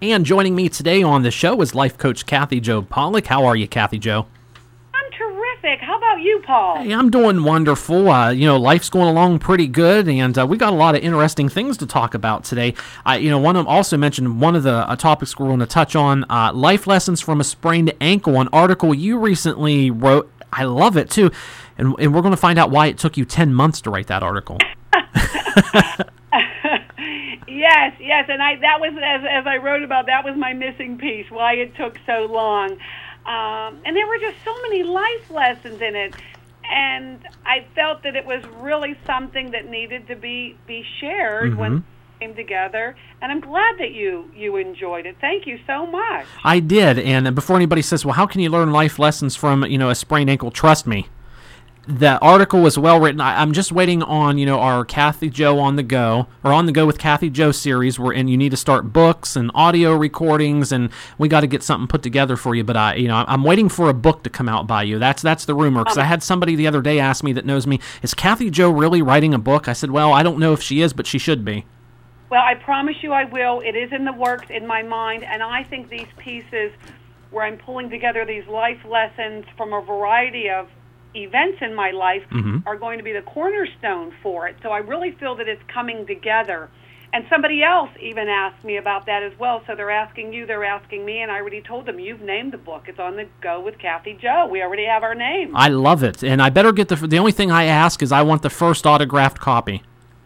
And joining me today on the show is life coach Kathy Jo Pollack. How are you, Kathy Jo? I'm terrific. How about you, Paul? Hey, I'm doing wonderful. Uh, you know, life's going along pretty good, and uh, we got a lot of interesting things to talk about today. I, you know, one of them also mentioned one of the uh, topics we're going to touch on: uh, life lessons from a sprained ankle. An article you recently wrote. I love it too, and, and we're going to find out why it took you ten months to write that article. yes, yes, and I that was as as I wrote about that was my missing piece. Why it took so long, um, and there were just so many life lessons in it, and I felt that it was really something that needed to be be shared when Mhm. it came together. And I'm glad that you you enjoyed it. Thank you so much. I did, and before anybody says, "Well, how can you learn life lessons from you know a sprained ankle?" Trust me, the article was well written. I, I'm just waiting on you know our Kathy Jo on the go or on the go with Kathy Jo series. Where and you need to start books and audio recordings, and we got to get something put together for you. But I, you know, I'm waiting for a book to come out by you. That's that's the rumor because I had somebody the other day ask me that knows me, is Kathy Jo really writing a book? I said, well, I don't know if she is, but she should be. Well, I promise you I will. It is in the works in my mind, and I think these pieces where I'm pulling together these life lessons from a variety of events in my life Mhm. are going to be the cornerstone for it. So I really feel that it's coming together. And somebody else even asked me about that as well. So they're asking you, they're asking me, and I already told them you've named the book. It's on the go with Kathy Jo. We already have our name. I love it, and I better get the. The only thing I ask is I want the first autographed copy.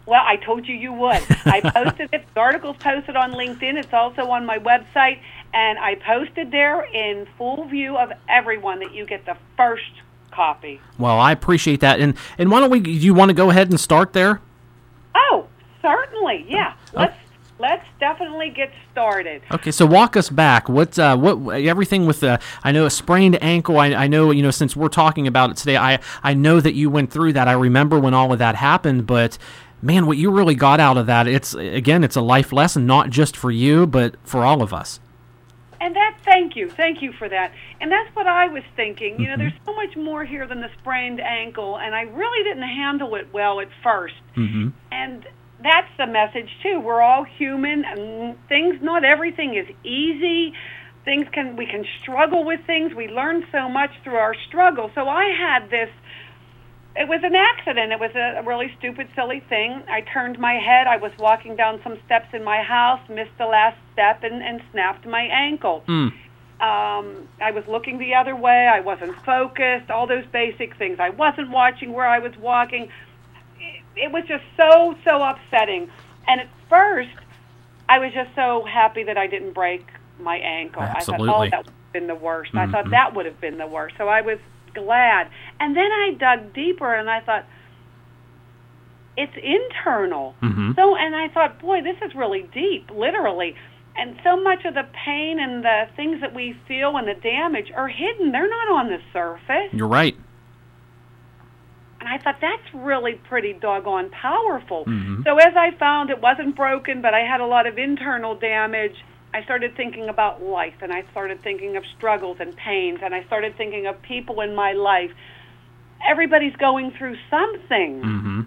Well, I told you you would. I posted it. The article's posted on LinkedIn. It's also on my website, and I posted there in full view of everyone that you get the first copy. Well, I appreciate that. And and why don't we? Do you want to go ahead and start there? Oh, certainly. Yeah. Let's let's definitely get started. Okay, so walk us back. What uh, what everything with the? I know a sprained ankle. I, I know you know since we're talking about it today. I I know that you went through that. I remember when all of that happened, but. Man, what you really got out of that, it's again, it's a life lesson, not just for you, but for all of us. And that, thank you, thank you for that. And that's what I was thinking. You know, there's so much more here than the sprained ankle, and I really didn't handle it well at first. Mm-hmm. And that's the message too. We're all human, and things. Not everything is easy. Things can we can struggle with things. We learn so much through our struggle. So I had this. It was an accident. It was a, really stupid, silly thing. I turned my head. I was walking down some steps in my house, missed the last step, and, and snapped my ankle. Mm. Um, I was looking the other way. I wasn't focused. All those basic things. I wasn't watching where I was walking. It, it was just so so upsetting. And at first, I was just so happy that I didn't break my ankle. I thought, Absolutely. oh, that would have been the worst. I thought that would have been the worst. So I was glad. And then I dug deeper, and I thought, it's internal. Mhm. So, and I thought, boy, this is really deep, literally. And so much of the pain and the things that we feel and the damage are hidden. They're not on the surface. You're right. And I thought that's really pretty doggone powerful. Mhm. So as I found it wasn't broken, but I had a lot of internal damage, I started thinking about life and I started thinking of struggles and pains and I started thinking of people in my life. Everybody's going through something. Mm-hmm.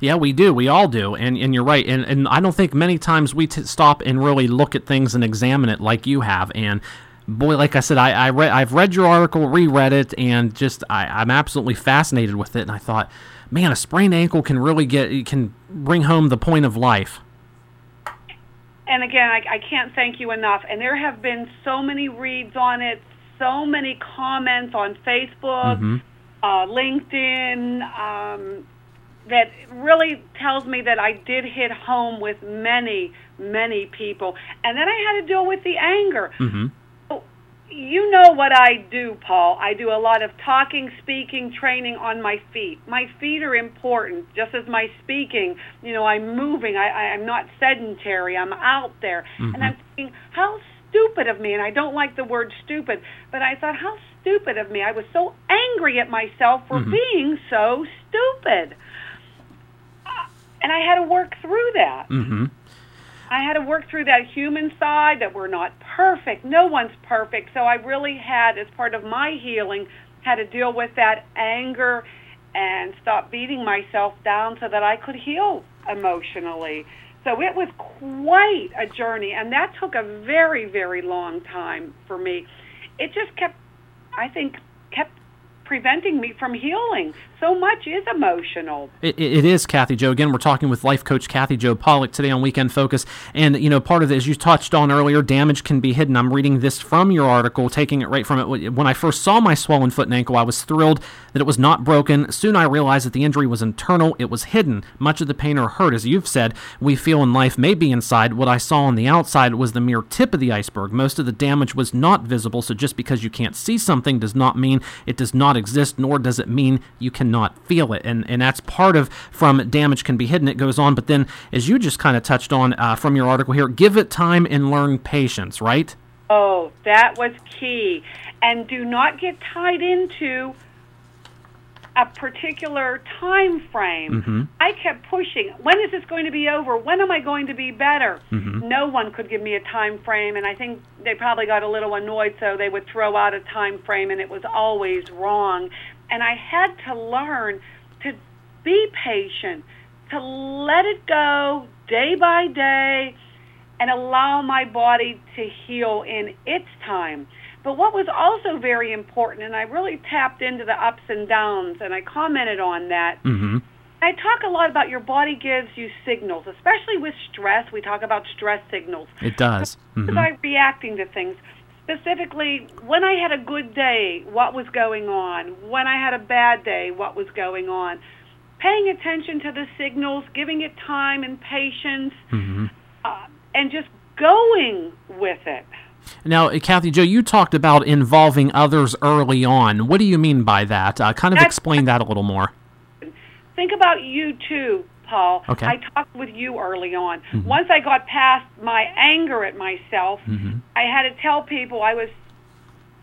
Yeah, we do. We all do. And and you're right. And and I don't think many times we t- stop and really look at things and examine it like you have. And boy, like I said, I, I read I've read your article, reread it, and just I, I'm absolutely fascinated with it. And I thought, man, a sprained ankle can really get can bring home the point of life. And again, I, I can't thank you enough. And there have been so many reads on it, so many comments on Facebook, Mhm. uh, LinkedIn, um, that really tells me that I did hit home with many, many people. And then I had to deal with the anger. Mm-hmm. You know what I do, Paul. I do a lot of talking, speaking, training on my feet. My feet are important, just as my speaking. You know, I'm moving. I, I, I'm not sedentary. I'm out there, Mm-hmm. and I'm thinking, how stupid of me. And I don't like the word stupid, but I thought, how stupid of me. I was so angry at myself for Mm-hmm. being so stupid, Uh, and I had to work through that. Mm-hmm. I had to work through that human side that we're not perfect. No one's perfect. So I really had, as part of my healing, had to deal with that anger and stop beating myself down so that I could heal emotionally. So it was quite a journey, and that took a very, very long time for me. It just kept, I think, kept preventing me from healing. So much is emotional. It, it is Kathy Jo. Again, we're talking with life coach Kathy Jo Pollack today on Weekend Focus. And, you know, part of it, as you touched on earlier, damage can be hidden. I'm reading this from your article, taking it right from it. When I first saw my swollen foot and ankle, I was thrilled that it was not broken. Soon I realized that the injury was internal, it was hidden. Much of the pain or hurt, as you've said, we feel in life may be inside. What I saw on the outside was the mere tip of the iceberg. Most of the damage was not visible, so just because you can't see something does not mean it does not exist, nor does it mean you cannot feel it. And, and that's part of from damage can be hidden. It goes on, but then, as you just kind of touched on uh, from your article here, give it time and learn patience, right? Oh, that was key. And do not get tied into a particular time frame. I kept pushing. When is this going to be over? When am I going to be better? No one could give me a time frame, and I think they probably got a little annoyed, so they would throw out a time frame, and it was always wrong. And I had to learn to be patient, to let it go day by day, and allow my body to heal in its time. But what was also very important, and I really tapped into the ups and downs, and I commented on that. Mm-hmm. I talk a lot about your body gives you signals, especially with stress. We talk about stress signals. It does. Mhm. By reacting to things. Specifically, when I had a good day, what was going on? When I had a bad day, what was going on? Paying attention to the signals, giving it time and patience, Mm-hmm. uh, and just going with it. Now, uh, Kathy Jo, you talked about involving others early on. What do you mean by that? Uh, kind of That's- explain that a little more. Think about you too, Okay. I talked with you early on. Mm-hmm. Once I got past my anger at myself, mm-hmm. I had to tell people I was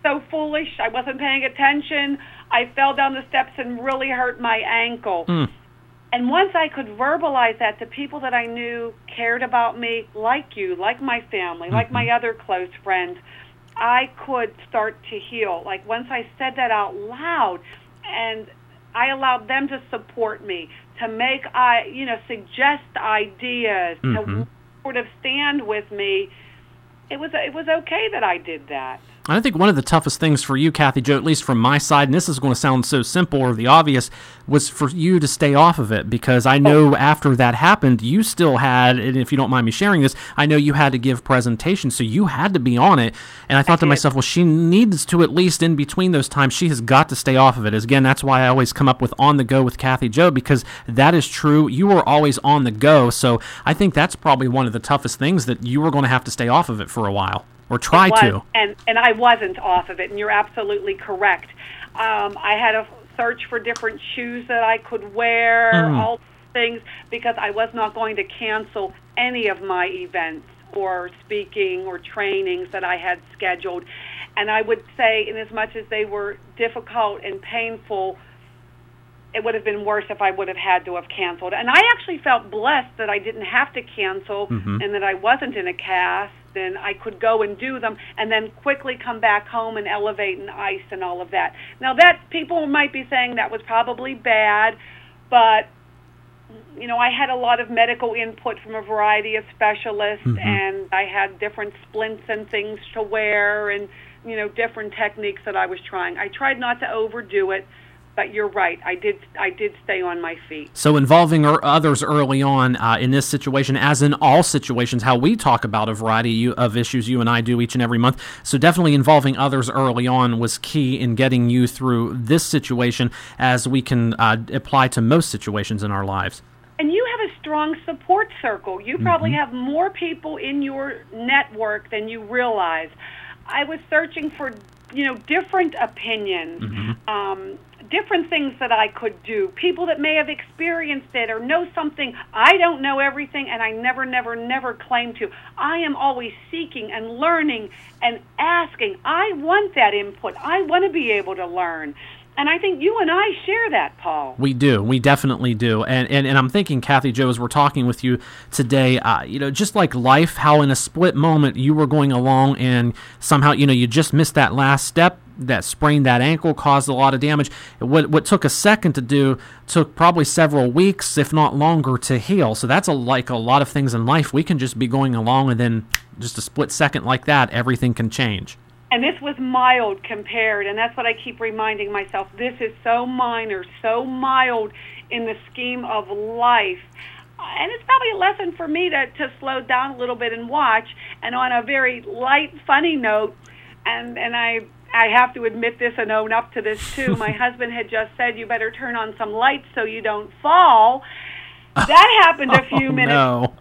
so foolish. I wasn't paying attention. I fell down the steps and really hurt my ankle. Mm. And once I could verbalize that to people that I knew cared about me, like you, like my family, like mm-hmm. my other close friends, I could start to heal. Like once I said that out loud, and I allowed them to support me, to make I, you know, suggest ideas, to mm-hmm. sort of stand with me. It was it was okay that I did that. I think one of the toughest things for you, Kathy Jo, at least from my side, and this is going to sound so simple or the obvious, was for you to stay off of it because I know oh. after that happened, you still had, and if you don't mind me sharing this, I know you had to give presentations, so you had to be on it. And I thought to myself, well, she needs to at least in between those times, she has got to stay off of it. As Again, that's why I always come up with on the go with Kathy Jo because that is true. You were always on the go, so I think that's probably one of the toughest things that you were going to have to stay off of it for a while or try was, to. And and I wasn't off of it, and you're absolutely correct. Um, I had a search for different shoes that I could wear, Mm. all things, because I was not going to cancel any of my events or speaking or trainings that I had scheduled. And I would say, in as much as they were difficult and painful, it would have been worse if I would have had to have canceled. And I actually felt blessed that I didn't have to cancel and that I wasn't in a cast and I could go and do them and then quickly come back home and elevate and ice and all of that. Now that people might be saying that was probably bad, but you know, I had a lot of medical input from a variety of specialists mm-hmm. and I had different splints and things to wear and you know, different techniques that I was trying. I tried not to overdo it, but you're right. I did I did stay on my feet. So involving er- others early on uh, in this situation, as in all situations, how we talk about a variety of issues you and I do each and every month. So definitely involving others early on was key in getting you through this situation, as we can uh, apply to most situations in our lives. And you have a strong support circle. You probably have more people in your network than you realize. I was searching for, you know, different opinions, um, different things that I could do, people that may have experienced it or know something. I don't know everything, and I never, never, never claim to. I am always seeking and learning and asking. I want that input. I want to be able to learn. And I think you and I share that, Paul. We do. We definitely do. And, and and I'm thinking, Kathy Jo, as we're talking with you today, uh, you know, just like life, how in a split moment you were going along and somehow, you know, you just missed that last step that sprained that ankle, caused a lot of damage. What what took a second to do took probably several weeks, if not longer, to heal. So that's a, like a lot of things in life. We can just be going along and then just a split second like that, everything can change. And this was mild compared, and that's what I keep reminding myself. This is so minor, so mild in the scheme of life. And it's probably a lesson for me to, to slow down a little bit and watch. And on a very light, funny note, and, and I I have to admit this and own up to this too. My husband had just said you better turn on some lights so you don't fall. That happened a oh, few Oh, minutes no.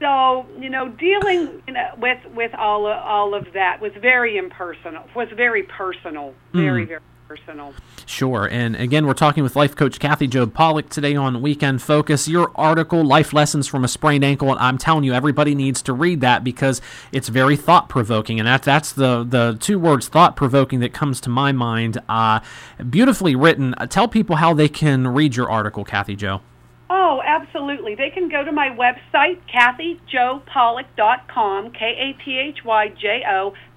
so you know dealing you know, with with all of, all of that was very impersonal was very personal very hmm. very personal Sure. And again, we're talking with life coach Kathy Jo Pollack today on Weekend Focus. Your article, Life Lessons from a Sprained Ankle, and I'm telling you, everybody needs to read that because it's very thought provoking. And that, that's the, the two words, thought provoking, that comes to my mind. Uh, beautifully written. Uh, tell people how they can read your article, Kathy Jo. oh absolutely they can go to my website kathyjopollack.com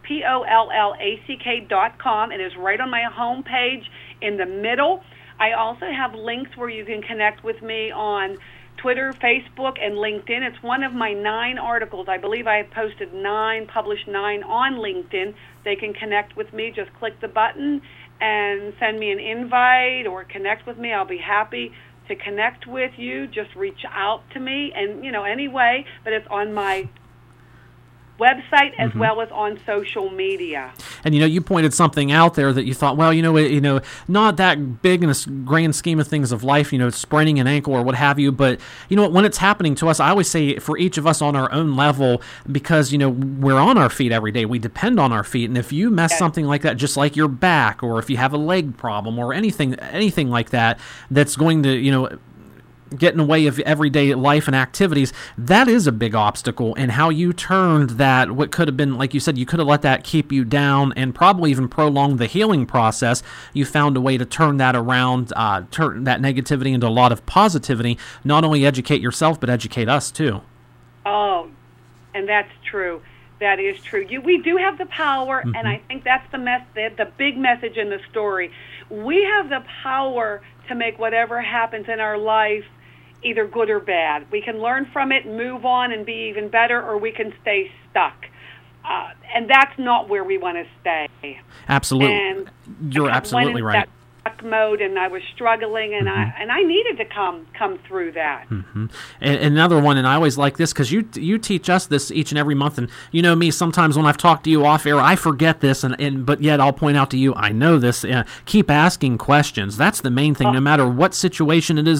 k-a-t-h-y-j-o p-o-l-l-a-c-k dot com it is right on my home page in the middle i also have links where you can connect with me on Twitter, Facebook, and LinkedIn. It's one of my nine articles. I believe I have posted nine, published nine on LinkedIn. They can connect with me. Just click the button and send me an invite or connect with me. I'll be happy to connect with you. Just reach out to me, and you know, anyway. But it's on my website as mm-hmm. well as on social media. And you know, you pointed something out there that you thought, well, you know, you know, not that big in the grand scheme of things of life, you know, spraining an ankle or what have you. But you know, what, when it's happening to us, I always say for each of us on our own level, because you know we're on our feet every day, we depend on our feet, and if you mess something like that, just like your back, or if you have a leg problem, or anything, anything like that, that's going to, you know get in the way of everyday life and activities, that is a big obstacle. And how you turned that, what could have been, like you said, you could have let that keep you down and probably even prolong the healing process. You found a way to turn that around, uh, turn that negativity into a lot of positivity. Not only educate yourself, but educate us too. Oh, and that's true. That is true. You, we do have the power, and I think that's the mess. The, the big message in the story. We have the power to make whatever happens in our life either good or bad. We can learn from it, move on, and be even better, or we can stay stuck. Uh, and that's not where we want to stay. Absolutely. And You're absolutely right. Stuck mode, and I was struggling, and I and I needed to come come through that. And and another one, and I always like this because you you teach us this each and every month, and you know me. Sometimes when I've talked to you off air, I forget this, and, and but yet I'll point out to you, I know this. Uh, keep asking questions. That's the main thing, no matter what situation it is.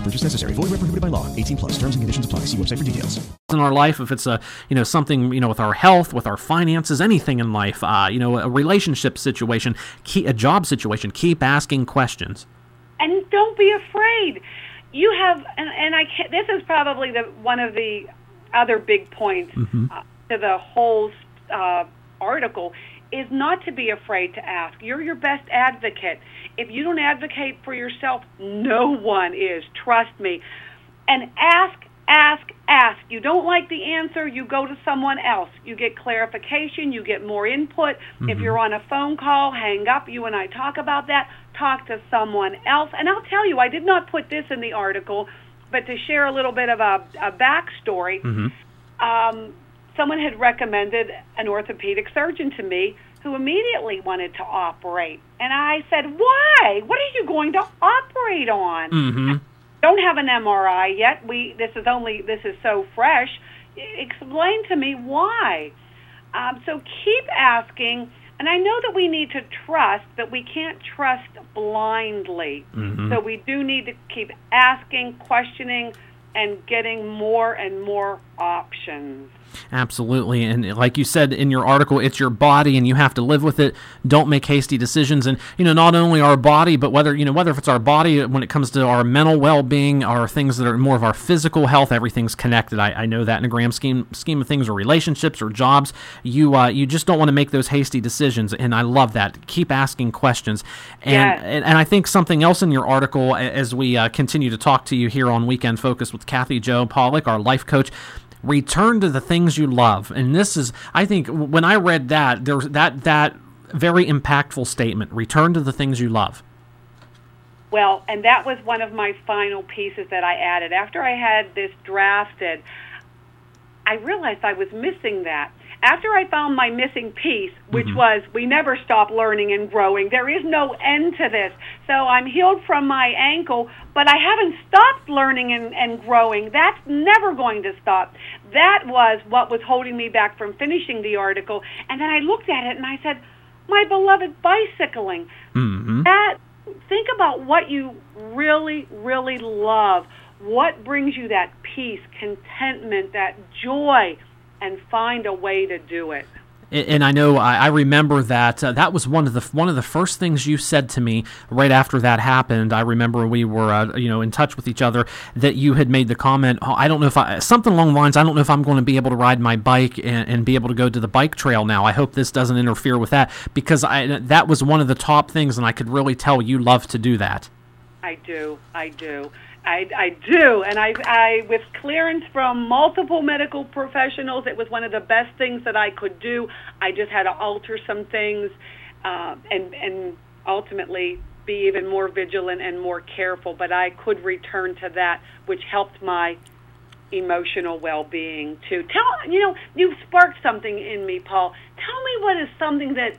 No purchase necessary. Void where prohibited by law. 18 plus. Terms and conditions apply. See website for details. in our life, if it's a you know something you know with our health, with our finances, anything in life, uh, you know, a relationship situation, key, a job situation, keep asking questions. and don't be afraid. You have, and, and I can't, this is probably the one of the other big points uh, to the whole uh, article is not to be afraid to ask. You're your best advocate. If you don't advocate for yourself, no one is. Trust me. And ask, ask, ask. You don't like the answer, you go to someone else. You get clarification, you get more input. If you're on a phone call, hang up. You and I talk about that. Talk to someone else. And I'll tell you, I did not put this in the article, but to share a little bit of a, a backstory, um, someone had recommended an orthopedic surgeon to me who immediately wanted to operate. And I said, "Why? What are you going to operate on?" Mm-hmm. Don't have an MRI yet. We this is only this is so fresh. Explain to me why. Um, so keep asking. And I know that we need to trust, but we can't trust blindly. Mhm. So we do need to keep asking, questioning, and getting more and more options. Absolutely. And like you said in your article, it's your body and you have to live with it. Don't make hasty decisions. And, you know, not only our body, but whether, you know, whether if it's our body when it comes to our mental well being, our things that are more of our physical health, everything's connected. I, I know that in a grand scheme scheme of things or relationships or jobs. You uh, you just don't want to make those hasty decisions. And I love that. Keep asking questions. And Yes. and, and I think something else in your article, as we uh, continue to talk to you here on Weekend Focus with Kathy Jo Pollack, our life coach, return to the things you love. And this is, I think, when I read that, there's that that very impactful statement: return to the things you love. Well, and that was one of my final pieces that I added. After I had this drafted, I realized I was missing that. After I found my missing piece, which was we never stop learning and growing, there is no end to this. So I'm healed from my ankle, but I haven't stopped learning and, and growing. That's never going to stop. That was what was holding me back from finishing the article. And then I looked at it and I said, my beloved bicycling. Mm-hmm. That think about what you really, really love. What brings you that peace, contentment, that joy, and find a way to do it. And I know I, I remember that uh, that was one of the one of the first things you said to me right after that happened. I remember we were uh, you know in touch with each other that you had made the comment. Oh, I don't know if I something along the lines. I don't know if I'm going to be able to ride my bike and, and be able to go to the bike trail now. I hope this doesn't interfere with that because I that was one of the top things, and I could really tell you love to do that. I do. I do. I, I do, and I, I, with clearance from multiple medical professionals, it was one of the best things that I could do. I just had to alter some things, uh, and and ultimately be even more vigilant and more careful. But I could return to that, which helped my emotional well-being too. Tell you know you've sparked something in me, Paul. Tell me what is something that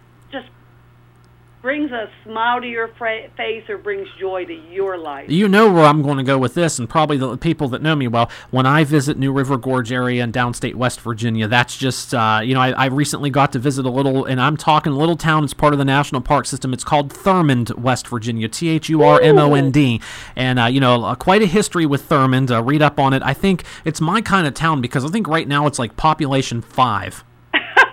brings a smile to your fra- face or brings joy to your life. You know where I'm going to go with this, and probably the people that know me well. When I visit New River Gorge area in downstate West Virginia, that's just uh, you know I, I recently got to visit a little, and I'm talking a little town. It's part of the national park system. It's called Thurmond, West Virginia. T H U R M O N D, and uh, you know uh, quite a history with Thurmond. Uh, read up on it. I think it's my kind of town because I think right now it's like population five.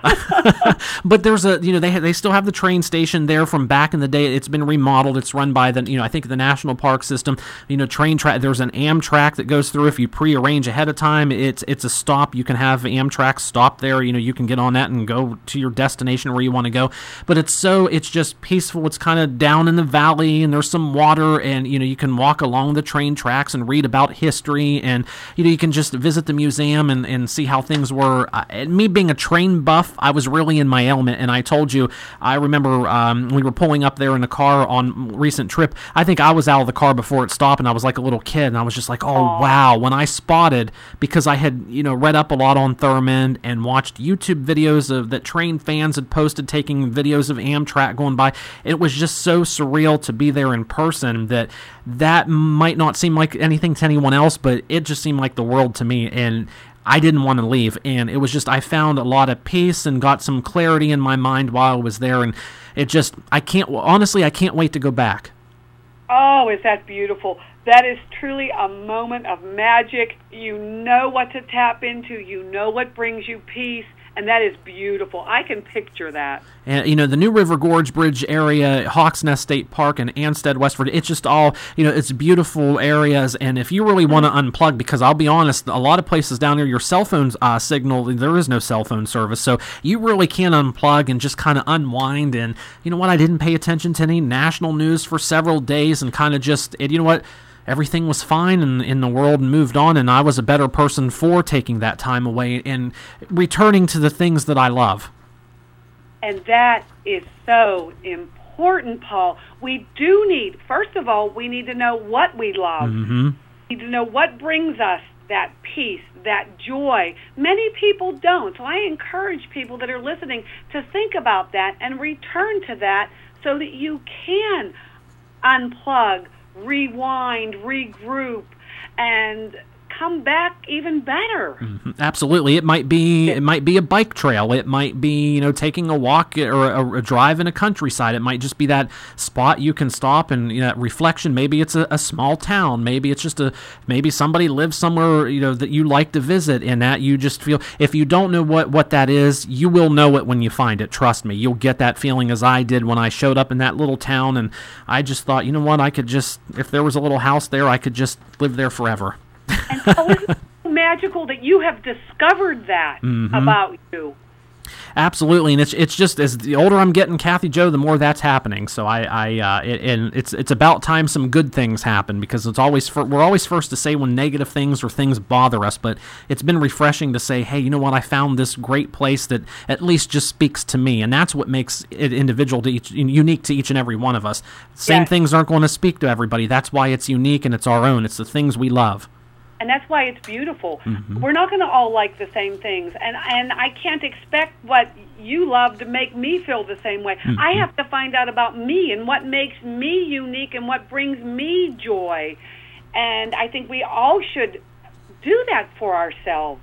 but there's a you know they ha- they still have the train station there from back in the day. It's been remodeled. It's run by the you know I think the national park system. You know train track. There's an Amtrak that goes through. If you prearrange ahead of time, it's it's a stop. You can have Amtrak stop there. You know you can get on that and go to your destination where you want to go. But it's so it's just peaceful. It's kind of down in the valley and there's some water and you know you can walk along the train tracks and read about history and you know you can just visit the museum and, and see how things were. Uh, me being a train buff, I was really in my element. And I told you, I remember um, we were pulling up there in the car on recent trip. I think I was out of the car before it stopped, and I was like a little kid, and I was just like, oh wow. When I spotted because I had you know read up a lot on Thurmond and watched YouTube videos of that train fans had posted taking videos of Amtrak going by. It was just so surreal to be there in person that that might not seem like anything to anyone else, but it just seemed like the world to me. And I didn't want to leave. And it was just, I found a lot of peace and got some clarity in my mind while I was there. And it just, I can't, honestly, I can't wait to go back. Oh, is that beautiful? That is truly a moment of magic. You know what to tap into, you know what brings you peace, and that is beautiful. I can picture that. And you know the New River Gorge Bridge area, Hawks Nest State Park, and Ansted, West Virginia. It's just all you know. It's beautiful areas, and if you really want to unplug, because I'll be honest, a lot of places down there, your cell phone uh, signal, there is no cell phone service, so you really can unplug and just kind of unwind. And you know what? I didn't pay attention to any national news for several days, and kind of just, and you know what? Everything was fine in, in the world and moved on, and I was a better person for taking that time away and returning to the things that I love. And that is so important, Paul. We do need, first of all, we need to know what we love. Mm-hmm. We need to know what brings us that peace, that joy. Many people don't. So I encourage people that are listening to think about that and return to that so that you can unplug, rewind, regroup, and come back even better. Mm-hmm. Absolutely, it might be it might be a bike trail. It might be you know taking a walk or a, a drive in a countryside. It might just be that spot you can stop and you know reflection. Maybe it's a, a small town. Maybe it's just a maybe somebody lives somewhere you know that you like to visit, and that you just feel. If you don't know what what that is, you will know it when you find it. Trust me, you'll get that feeling as I did when I showed up in that little town, and I just thought, you know what, I could just if there was a little house there, I could just live there forever. And so it's so magical that you have discovered that Mhm. about you. Absolutely, and it's it's just as the older I'm getting, Kathy Jo, the more that's happening. So I, I uh, it, and it's it's about time some good things happen because it's always fir- we're always first to say when negative things or things bother us, but it's been refreshing to say, hey, you know what? I found this great place that at least just speaks to me, and that's what makes it individual to each, unique to each and every one of us. Same Yes. things aren't going to speak to everybody. That's why it's unique and it's our own. It's the things we love. And that's why it's beautiful. Mhm. We're not going to all like the same things, and and I can't expect what you love to make me feel the same way. Mhm. I have to find out about me and what makes me unique and what brings me joy, and I think we all should do that for ourselves.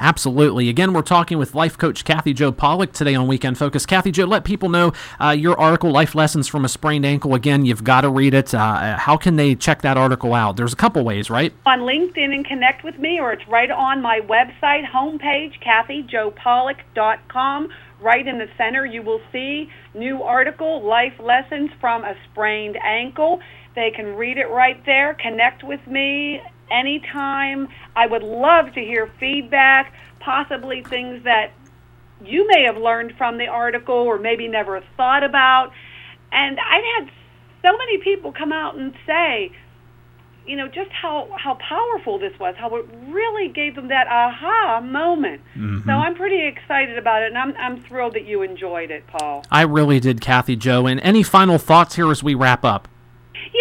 Absolutely. Again, we're talking with life coach Kathy Jo Pollack today on Weekend Focus. Kathy Jo, let people know uh, your article, Life Lessons from a Sprained Ankle. Again, you've got to read it. Uh, how can they check that article out? There's a couple ways, right? on LinkedIn and connect with me, or it's right on my website homepage, KathyJoPollack.com. Right in the center, you will see new article, Life Lessons from a Sprained Ankle. They can read it right there. Connect with me anytime. I would love to hear feedback, possibly things that you may have learned from the article or maybe never thought about. And I've had so many people come out and say, you know, just how how powerful this was, how it really gave them that aha moment. Mhm. So I'm pretty excited about it, and I'm I'm thrilled that you enjoyed it, Paul. I really did, Kathy Jo. And any final thoughts here as we wrap up?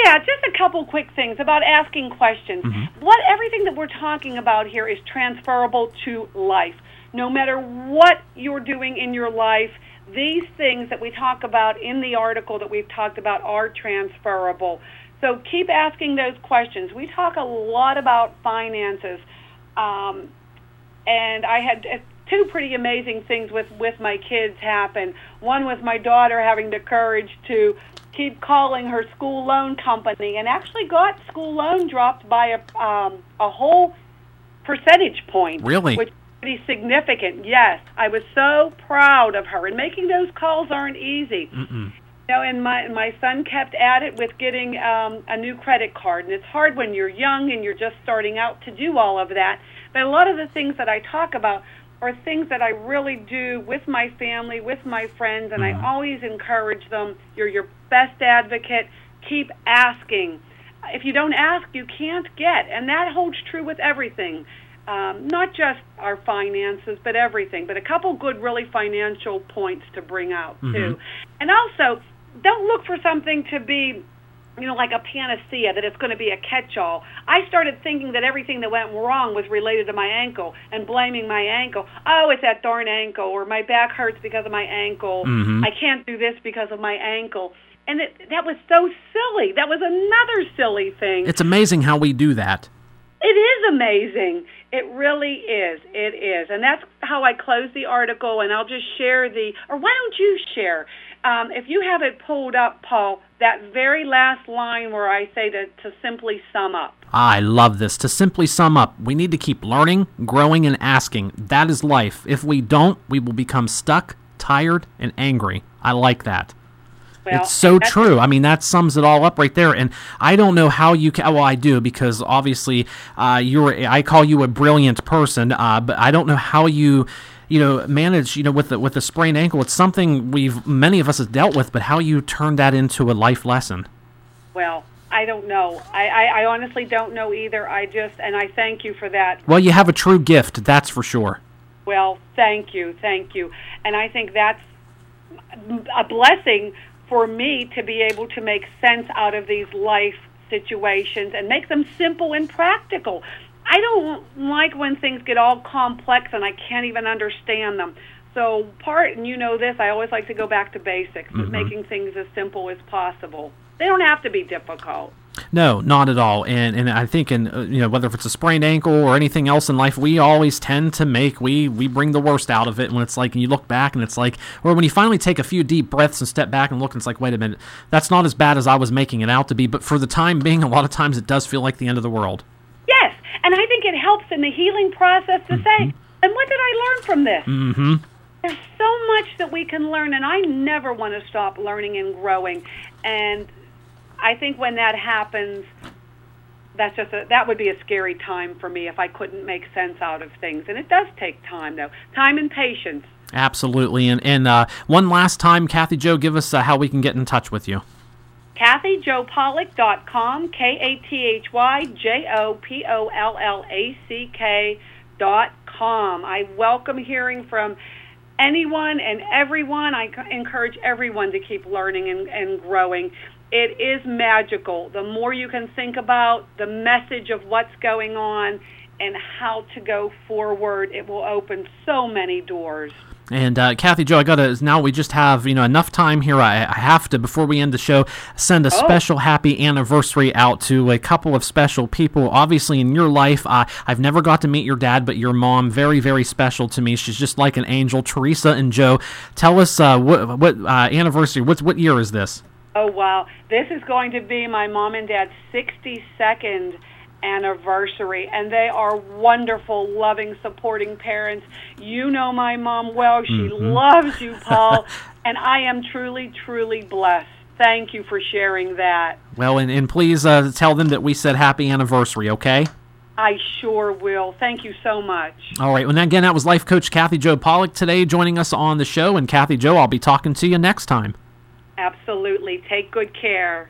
Yeah, just a couple quick things about asking questions. What everything that we're talking about here is transferable to life. No matter what you're doing in your life, these things that we talk about in the article that we've talked about are transferable. So keep asking those questions. We talk a lot about finances. Um, and I had two pretty amazing things with with my kids happen. One was my daughter having the courage to keep calling her school loan company, and actually got school loan dropped by a um, a whole percentage point. Really? Which is pretty significant. Yes, I was so proud of her, and making those calls aren't easy. Mm-mm. You know, and my my son kept at it with getting um, a new credit card, and it's hard when you're young and you're just starting out to do all of that. But a lot of the things that I talk about are things that I really do with my family, with my friends, and I always encourage them. You're your best advocate. Keep asking. If you don't ask, you can't get, and that holds true with everything. Um, not just our finances, but everything. But a couple good, really financial points to bring out too. Mhm. And also, don't look for something to be, you know, like a panacea, that it's going to be a catch all. I started thinking that everything that went wrong was related to my ankle and blaming my ankle. Oh, it's that darn ankle, or my back hurts because of my ankle. Mhm. I can't do this because of my ankle. And it, that was so silly. That was another silly thing. It's amazing how we do that. It is amazing. It really is. It is. And that's how I close the article, and I'll just share the, or why don't you share? Um, if you have it pulled up, Paul, that very last line where I say to, to simply sum up. I love this. To simply sum up, we need to keep learning, growing, and asking. That is life. If we don't, we will become stuck, tired, and angry. I like that. Well, it's so true. I mean, that sums it all up right there. And I don't know how you can. Well, I do because obviously uh, you're. I call you a brilliant person, uh, but I don't know how you, you know, manage. You know, with the with the sprained ankle, it's something we've many of us have dealt with. But how you turn that into a life lesson? Well, I don't know. I, I, I honestly don't know either. I just, and I thank you for that. Well, you have a true gift. That's for sure. Well, thank you, thank you. And I think that's a blessing for me to be able to make sense out of these life situations and make them simple and practical. I don't like when things get all complex and I can't even understand them. So part, and you know this, I always like to go back to basics, Mhm. making things as simple as possible. They don't have to be difficult. No, not at all. And and I think in uh, you know whether if it's a sprained ankle or anything else in life, we always tend to make we we bring the worst out of it when it's like and you look back and it's like or when you finally take a few deep breaths and step back and look and it's like wait a minute, that's not as bad as I was making it out to be, but for the time being a lot of times it does feel like the end of the world. And I think it helps in the healing process to say, and what did I learn from this? Mhm. There's so much that we can learn, and I never want to stop learning and growing. And I think when that happens, that's just a, that would be a scary time for me if I couldn't make sense out of things. And it does take time, though, time and patience. Absolutely. And and uh, one last time, Kathy Jo, give us uh, how we can get in touch with you. KathyJoPollack.com, K A T H Y J O P O L L A C K dot com. I welcome hearing from anyone and everyone. I encourage everyone to keep learning and, and growing. It is magical. The more you can think about the message of what's going on and how to go forward, it will open so many doors. And uh, Kathy Jo, I gotta now we just have you know enough time here. I, I have to before we end the show send a Oh. special happy anniversary out to a couple of special people. Obviously in your life, uh, I've never got to meet your dad, but your mom very very special to me. She's just like an angel. Teresa and Joe, tell us uh, what what uh, anniversary? What what year is this? Oh wow! This is going to be my mom and dad's 62nd anniversary, and they are wonderful, loving, supporting parents. You know my mom well; she Mhm. loves you, Paul, and I am truly, truly blessed. Thank you for sharing that. Well, and, and please uh, tell them that we said happy anniversary. Okay. I sure will. Thank you so much. All right. Well, again, that was life coach Kathy Jo Pollack today joining us on the show. And Kathy Jo, I'll be talking to you next time. Absolutely. Take good care.